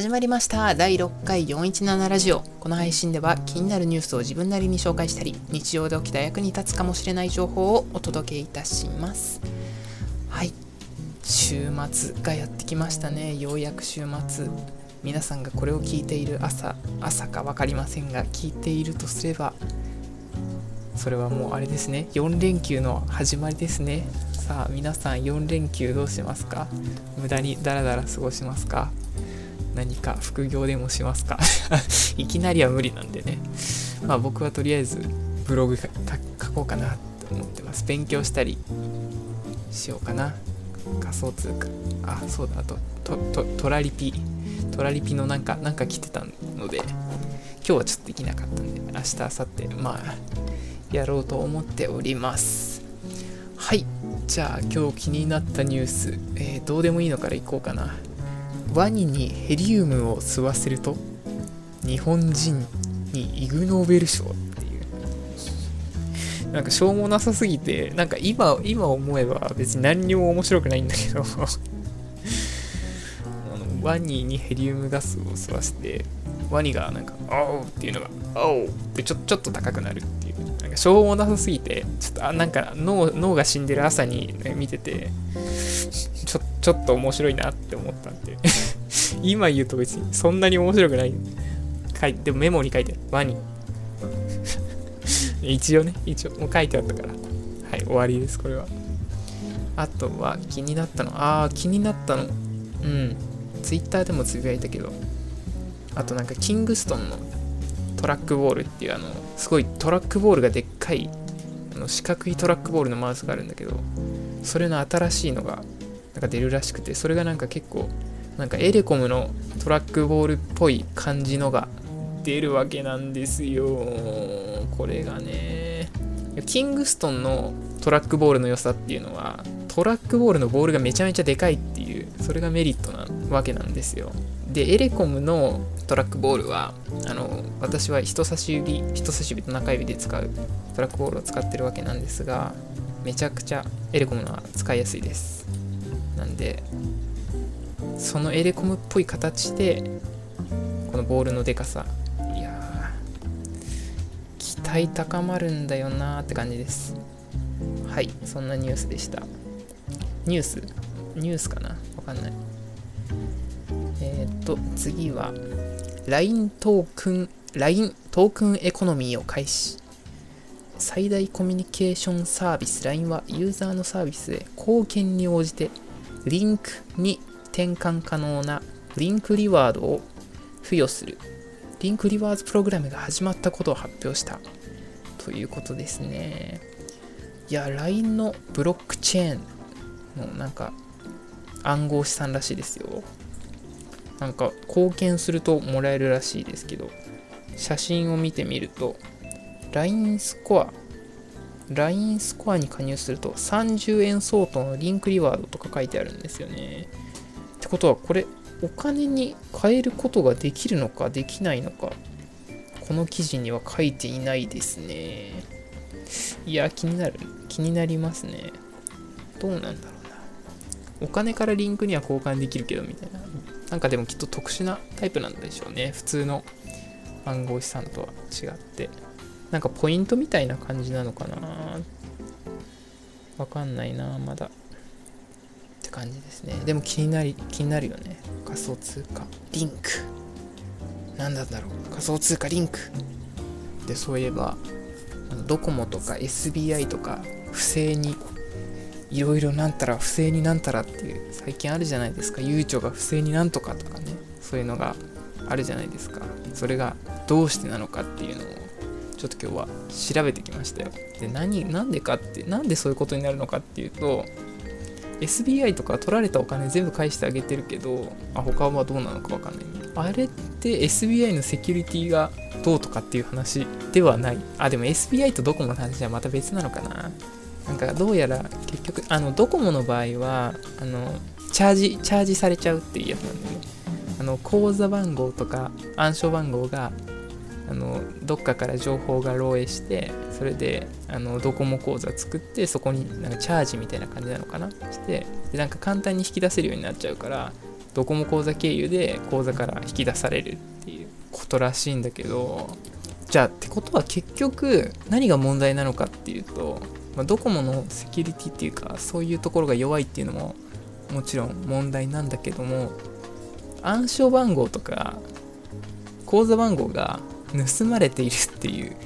始まりました。第6回417ラジオ。この配信では気になるニュースを自分なりに紹介したり日常で起きた役に立つかもしれない情報をお届けいたします。はい。週末がやってきましたね。ようやく週末。皆さんがこれを聞いている朝朝か分かりませんが聞いているとすればそれはもうあれですね。4連休の始まりですね。さあ皆さん4連休どうしますか？無駄にダラダラ過ごしますか？何か副業でもしますか？いきなりは無理なんでね。まあ僕はとりあえずブログ書こうかなと思ってます。勉強したりしようかな。仮想通貨。あそうだ。あとととトラリピ。トラリピのなんかなんか来てたので今日はちょっとできなかったんで明日明後日まあやろうと思っております。はい。じゃあ今日気になったニュース、えー、どうでもいいのからいこうかな。ワニにヘリウムを吸わせると日本人にイグ・ノーベル賞っていうなんかしょうもなさすぎてなんか今今思えば別に何にも面白くないんだけど あのワニにヘリウムガスを吸わせてワニがなんか「おう!」っていうのが「おう!」ってちょちょっと高くなるっていうなんかしょうもなさすぎてちょっとあなんか脳脳が死んでる朝に、ね、見ててちょっと面白いなって思ったんで。今言うと別にそんなに面白くない。書いでもメモに書いてある。ワニ。一応ね一応。もう書いてあったから。はい終わりですこれは。あとは気になったの。ああ気になったの。うん。ツイッターでもつぶやいたけど。あとなんかキングストンのトラックボールっていうあのすごいトラックボールがでっかいあの四角いトラックボールのマウスがあるんだけどそれの新しいのがなんか出るらしくてそれがなんか結構なんかエレコムのトラックボールっぽい感じのが出るわけなんですよ。これがねキングストンのトラックボールの良さっていうのはトラックボールのボールがめちゃめちゃでかいっていうそれがメリットなわけなんですよ。でエレコムのトラックボールはあの私は人差し指人差し指と中指で使うトラックボールを使ってるわけなんですがめちゃくちゃエレコムのは使いやすいです。なんでそのエレコムっぽい形でこのボールのでかさいや期待高まるんだよなーって感じです。はいそんなニュースでした。ニュース？ニュースかな？わかんない。えっ、と次は LINE トークン LINE トークンエコノミーを開始。最大コミュニケーションサービス LINE はユーザーのサービスで貢献に応じてリンクに転換可能なリンクリワードを付与する。リンクリワーズプログラムが始まったことを発表したということですね。いや LINE のブロックチェーンのなんか暗号資産らしいですよ。なんか貢献するともらえるらしいですけど写真を見てみると LINE スコア LINE スコアに加入すると30円相当のリンクリワードとか書いてあるんですよね。ってことはこれお金に変えることができるのかできないのかこの記事には書いていないですね。いや気になる気になりますね。どうなんだろうな。お金からリンクには交換できるけどみたいな。なんかでもきっと特殊なタイプなんでしょうね。普通の暗号資産とは違って。なんかポイントみたいな感じなのかな。わかんないなまだ。って感じですね。でも気になり気になるよね。仮想通貨。リンク。何なんだろう。仮想通貨リンク。でそういえばドコモとか SBI とか不正にいろいろなんたら不正になんたらっていう最近あるじゃないですか。悠長が不正になんとかとかね。そういうのがあるじゃないですか。それがどうしてなのかっていうのをちょっと今日は調べてきましたよ。で、何、なんでかって、なんでそういうことになるのかっていうと、SBI とか取られたお金全部返してあげてるけど、あ、他はどうなのかわかんない。あれって SBI のセキュリティがどうとかっていう話ではない。あ、でも SBI とドコモの話はまた別なのかな。なんかどうやら結局、あの、ドコモの場合は、あの、チャージ、チャージされちゃうっていうやつなんでね。あの、口座番号とか暗証番号があのどっかから情報が漏洩してそれであのドコモ口座作ってそこになんかチャージみたいな感じなのかな？してでなんか簡単に引き出せるようになっちゃうからドコモ口座経由で口座から引き出されるっていうことらしいんだけどじゃあってことは結局何が問題なのかっていうと、まあ、ドコモのセキュリティっていうかそういうところが弱いっていうのももちろん問題なんだけども暗証番号とか口座番号が盗まれているっていう。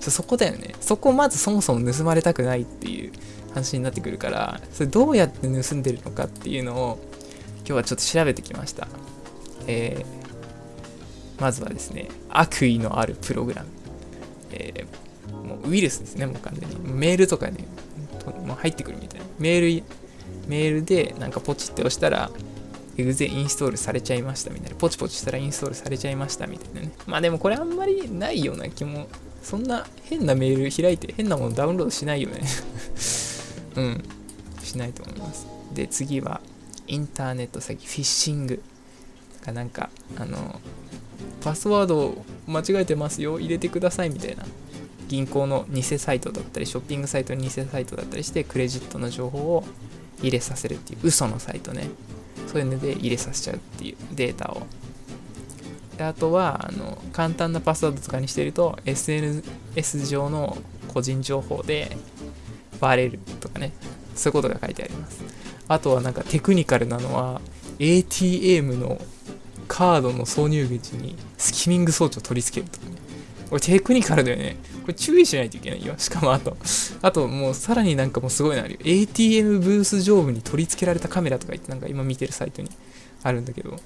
そこだよね。そこをまずそもそも盗まれたくないっていう話になってくるからそれどうやって盗んでるのかっていうのを今日はちょっと調べてきました。えー、まずはですね悪意のあるプログラム、えー、もうウイルスですねもう完全に。メールとかに、もう入ってくるみたいな。メールメールでなんかポチって押したらエグゼインストールされちゃいましたみたいな。ポチポチしたらインストールされちゃいましたみたいなね。まあでもこれあんまりないような気も、そんな変なメール開いて変なものダウンロードしないよね うん。しないと思います。で、次はインターネット詐欺、フィッシング。なんか、あの、パスワードを間違えてますよ、入れてくださいみたいな。銀行の偽サイトだったり、ショッピングサイトの偽サイトだったりして、クレジットの情報を入れさせるっていう嘘のサイトね。そういうので入れさせちゃうっていうデータを。であとはあの簡単なパスワードとかにしてると SNS 上の個人情報でバレるとかねそういうことが書いてありますあとはなんかテクニカルなのは ATM のカードの挿入口にスキミング装置を取り付けるとかねこれテクニカルだよねこれ注意しないといけないよ。しかもあと、あともうさらになんかもうすごいのあるよ。ATM ブース上部に取り付けられたカメラとか言ってなんか今見てるサイトにあるんだけど、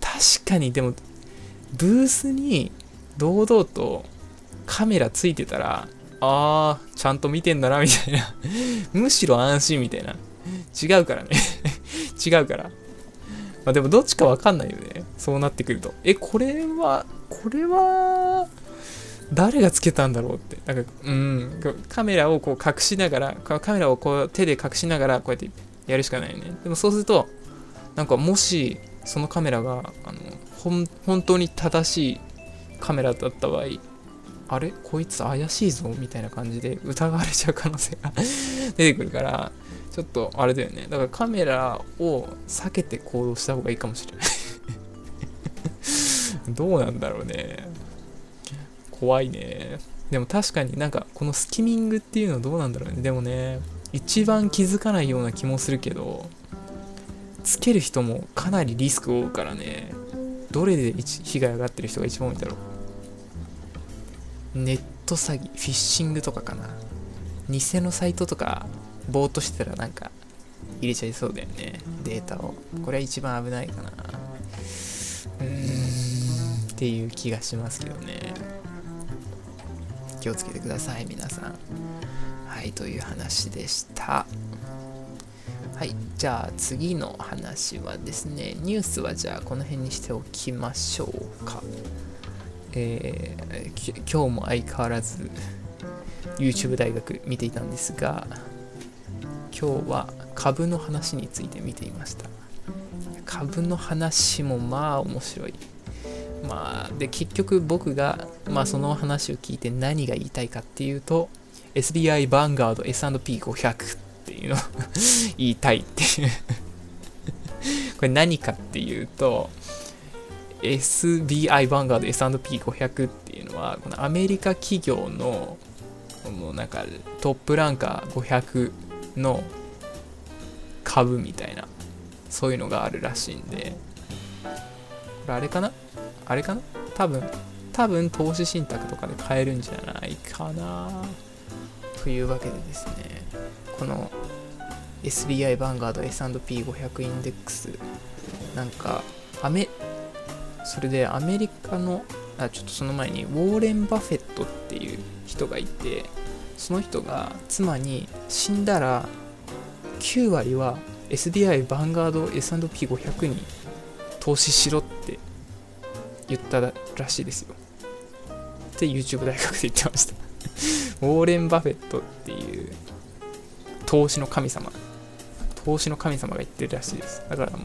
確かにでも、ブースに堂々とカメラついてたら、あー、ちゃんと見てんだな、みたいな。むしろ安心みたいな。違うからね 違うから。まあでもどっちかわかんないよね。そうなってくると。え、これは、これは、誰がつけたんだろうって。なんか、うん、カメラをこう隠しながら、カメラをこう手で隠しながら、こうやってやるしかないよね。でもそうすると、なんかもし、そのカメラが、あの、本当に正しいカメラだった場合、あれ？こいつ怪しいぞみたいな感じで疑われちゃう可能性が 出てくるから、ちょっとあれだよね。だからカメラを避けて行動した方がいいかもしれない どうなんだろうね。怖いね。でも確かになんかこのスキミングっていうのはどうなんだろうね。でもね、一番気づかないような気もするけど、つける人もかなりリスクを負うからね。どれで被害上がってる人が一番多いんだろう。ネット詐欺、フィッシングとかかな。偽のサイトとか、ぼーっとしてたらなんか入れちゃいそうだよね。データを。これは一番危ないかな。うーん、っていう気がしますけどね。気をつけてください皆さん。はいという話でした。はいじゃあ次の話はですねニュースはじゃあこの辺にしておきましょうか。えー、今日も相変わらず YouTube 大学見ていたんですが今日は株の話について見ていました。株の話もまあ面白い。まあ、で結局僕が、まあ、その話を聞いて何が言いたいかっていうと SBI バンガード S&P500 っていうのを 言いたいっていう。これ何かっていうと SBI バンガード S&P500 っていうのはこのアメリカ企業のもうなんかトップランカー500の株みたいなそういうのがあるらしいんで。これあれかな？あれかな？多分、多分投資信託とかで買えるんじゃないかな。というわけでですね、この SBI バンガード S&P500 インデックス、なんか、アメ、それでアメリカの、あ、ちょっとその前に、ウォーレン・バフェットっていう人がいて、その人が妻に死んだら9割は SBI バンガード S&P500 に投資しろって言ったらしいですよ。って YouTube 大学で言ってました ウォーレン・バフェットっていう投資の神様。投資の神様が言ってるらしいです。だからも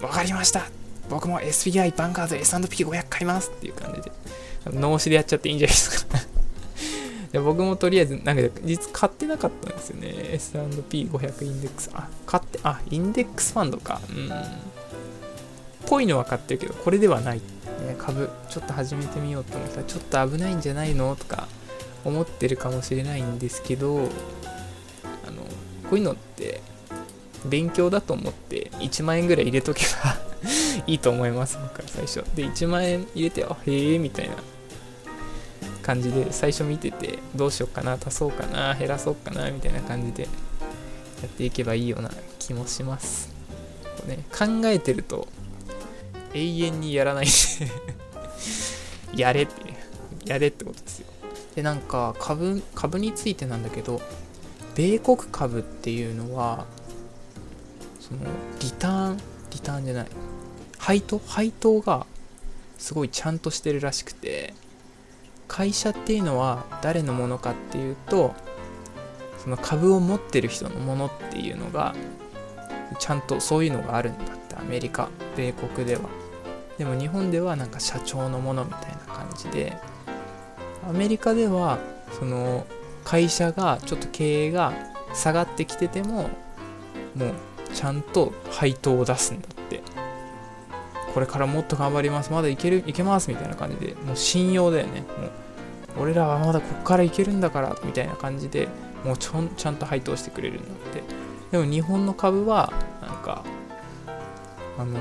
う、わかりました僕も SBI バンガード S&P500 買いますっていう感じで、脳死でやっちゃっていいんじゃないですか で僕もとりあえず、なんか実買ってなかったんですよね。S&P500 インデックス。あ、買って、あ、インデックスファンドか。うん。ぽいのは買ってるけど、これではない。ね、株、ちょっと始めてみようと思ったら、ちょっと危ないんじゃないのとか思ってるかもしれないんですけど、あの、こういうのって、勉強だと思って1万円ぐらい入れとけば いいと思います、僕は最初。で、1万円入れて、あ、へえ、みたいな感じで最初見てて、どうしようかな、足そうかな、減らそうかな、みたいな感じでやっていけばいいような気もします。ね、考えてると永遠にやらないで やれって、やれってことですよ。で、なんか株、株についてなんだけど、米国株っていうのは、その、リターン、リターンじゃない、配当配当がすごいちゃんとしてるらしくて、会社っていうのは誰のものかっていうと、その株を持ってる人のものっていうのが、ちゃんとそういうのがあるんだって、アメリカ、米国では。でも日本ではなんか社長のものみたいな感じでアメリカではその会社がちょっと経営が下がってきててももうちゃんと配当を出すんだって。これからもっと頑張ります。まだいけるいけますみたいな感じでもう信用だよね。もう俺らはまだこっからいけるんだからみたいな感じでもうちょんちゃんと配当してくれるんだって。でも日本の株はなんかあの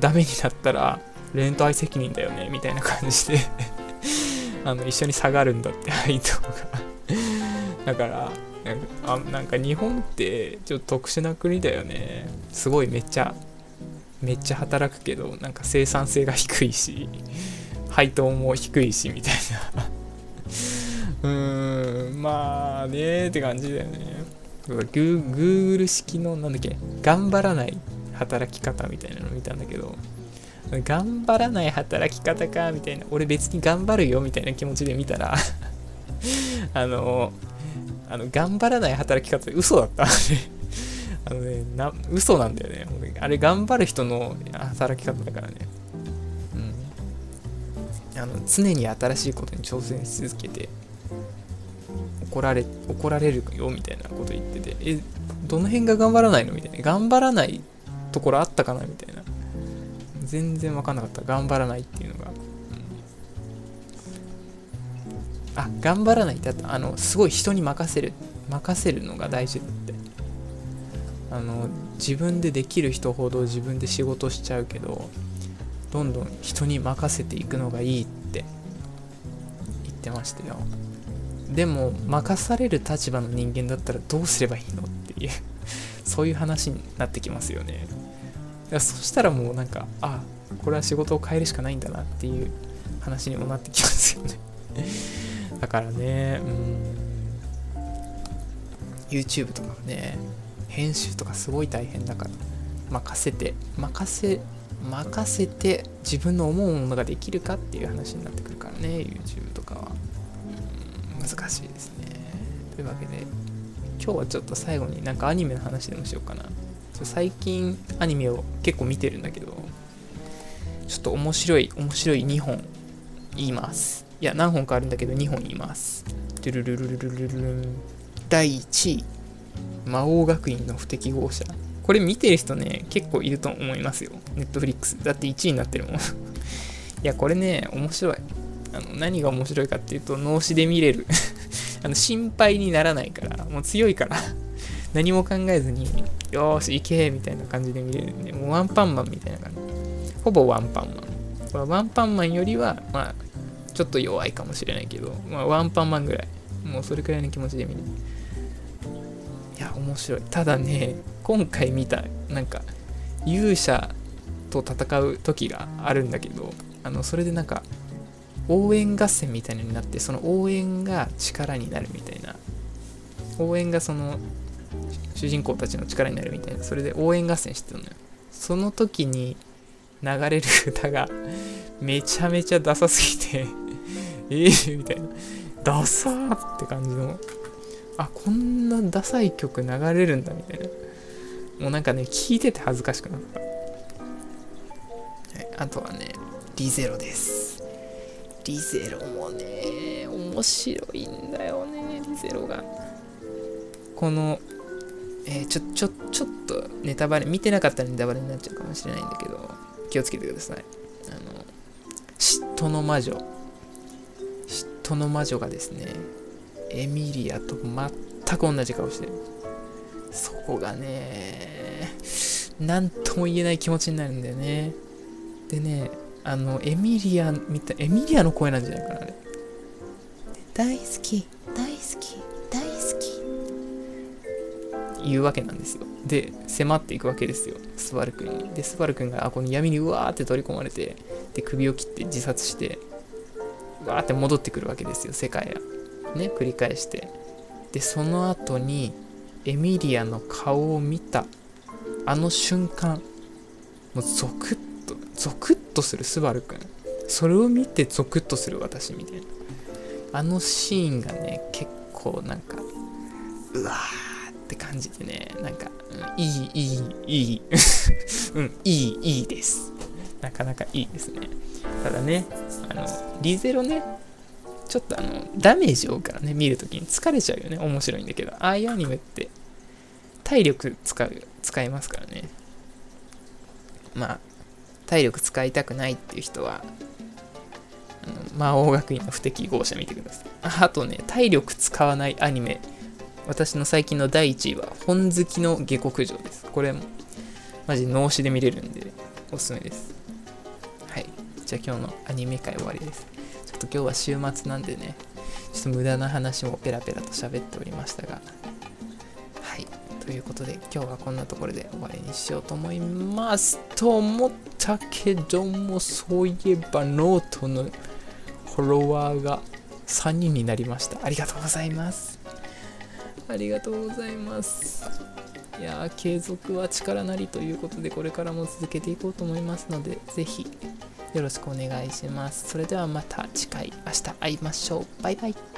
ダメになったらレント愛責任だよねみたいな感じで あの一緒に下がるんだって配当が。だからなんかあなんか日本ってちょっと特殊な国だよね。すごいめっちゃめっちゃ働くけどなんか生産性が低いし配当も低いしみたいな。うーんまあねって感じだよね。グーグル式のなんだっけ頑張らない働き方みたいなの見たんだけど、頑張らない働き方か、みたいな。俺別に頑張るよ、みたいな気持ちで見たら あの、あの、頑張らない働き方嘘だった。あのね、な、嘘なんだよね。あれ、頑張る人の働き方だからね。うん。あの、常に新しいことに挑戦し続けて、怒られ、怒られるよ、みたいなこと言ってて、え、どの辺が頑張らないのみたいな。頑張らないところあったかなみたいな。全然分かんなかった。頑張らないっていうのが、うん、あ頑張らないってあのすごい人に任せる。任せるのが大事だって。あの自分でできる人ほど自分で仕事しちゃうけどどんどん人に任せていくのがいいって言ってましたよ。でも任される立場の人間だったらどうすればいいのっていう。そういう話になってきますよね。そしたらもうなんかあこれは仕事を変えるしかないんだなっていう話にもなってきますよね。だからねうん。YouTube とかね編集とかすごい大変だから任せて任せ任せて自分の思うものができるかっていう話になってくるからね YouTube とかは。難しいですね。というわけで今日はちょっと最後になんかアニメの話でもしようかな。最近アニメを結構見てるんだけどちょっと面白い面白い2本言います。いや何本かあるんだけど2本言います。ルルルルルルルルン。第1位魔王学院の不適合者。これ見てる人ね結構いると思いますよ。ネットフリックス。だって1位になってるもん。いやこれね面白い。あの何が面白いかっていうと脳死で見れる。あの心配にならないからもう強いから。何も考えずに、よーし、行けみたいな感じで見れるんで、もうワンパンマンみたいな感じ。ほぼワンパンマン。ワンパンマンよりは、まあ、ちょっと弱いかもしれないけど、まあ、ワンパンマンぐらい。もうそれくらいの気持ちで見る。いや、面白い。ただね、今回見た、なんか、勇者と戦う時があるんだけど、あの、それでなんか、応援合戦みたいになって、その応援が力になるみたいな。応援がその主人公たちの力になるみたいな。それで応援合戦してたのよ。その時に流れる歌がめちゃめちゃダサすぎて ええみたいな。ダサーって感じの。あこんなダサい曲流れるんだみたいな。もうなんかね聞いてて恥ずかしくなった、はい、あとはねリゼロです。リゼロもね面白いんだよねリゼロが。このえー、ちょちょちょっとネタバレ見てなかったらネタバレになっちゃうかもしれないんだけど気をつけてください。あの嫉妬の魔女。嫉妬の魔女がですねエミリアと全く同じ顔してる。そこがね何とも言えない気持ちになるんだよね。でねあのエミリアみたエミリアの声なんじゃないかなあれ。大好き。言うわけなんですよ。で迫っていくわけですよ。スバル君に。でスバル君があこの闇にうわーって取り込まれてで首を切って自殺してわーって戻ってくるわけですよ世界へ。ね繰り返して。でその後にエミリアの顔を見た。あの瞬間もうゾクッとゾクッとするスバル君。それを見てゾクッとする私みたいな。あのシーンがね結構なんかうわーって感じでねなんか、うん、いいいいいい うんいいいいです。なかなかいいですね。ただねあのリゼロねちょっとあのダメージを負うからね見るときに疲れちゃうよね。面白いんだけどああいうアニメって体力使う使いますからね。まあ体力使いたくないっていう人はあの魔王学院の不適合者見てください。あとね体力使わないアニメ私の最近の第1位は本好きの下克上です。これもマジ脳死で見れるんでおすすめです。はい。じゃあ今日のアニメ界終わりです。ちょっと今日は週末なんでねちょっと無駄な話もペラペラと喋っておりましたが。はい。ということで今日はこんなところで終わりにしようと思います。と思ったけどもそういえばノートのフォロワーが3人になりました。ありがとうございます。ありがとうございます。いやー継続は力なりということでこれからも続けていこうと思いますので是非よろしくお願いします。それではまた次回明日会いましょう。バイバイ。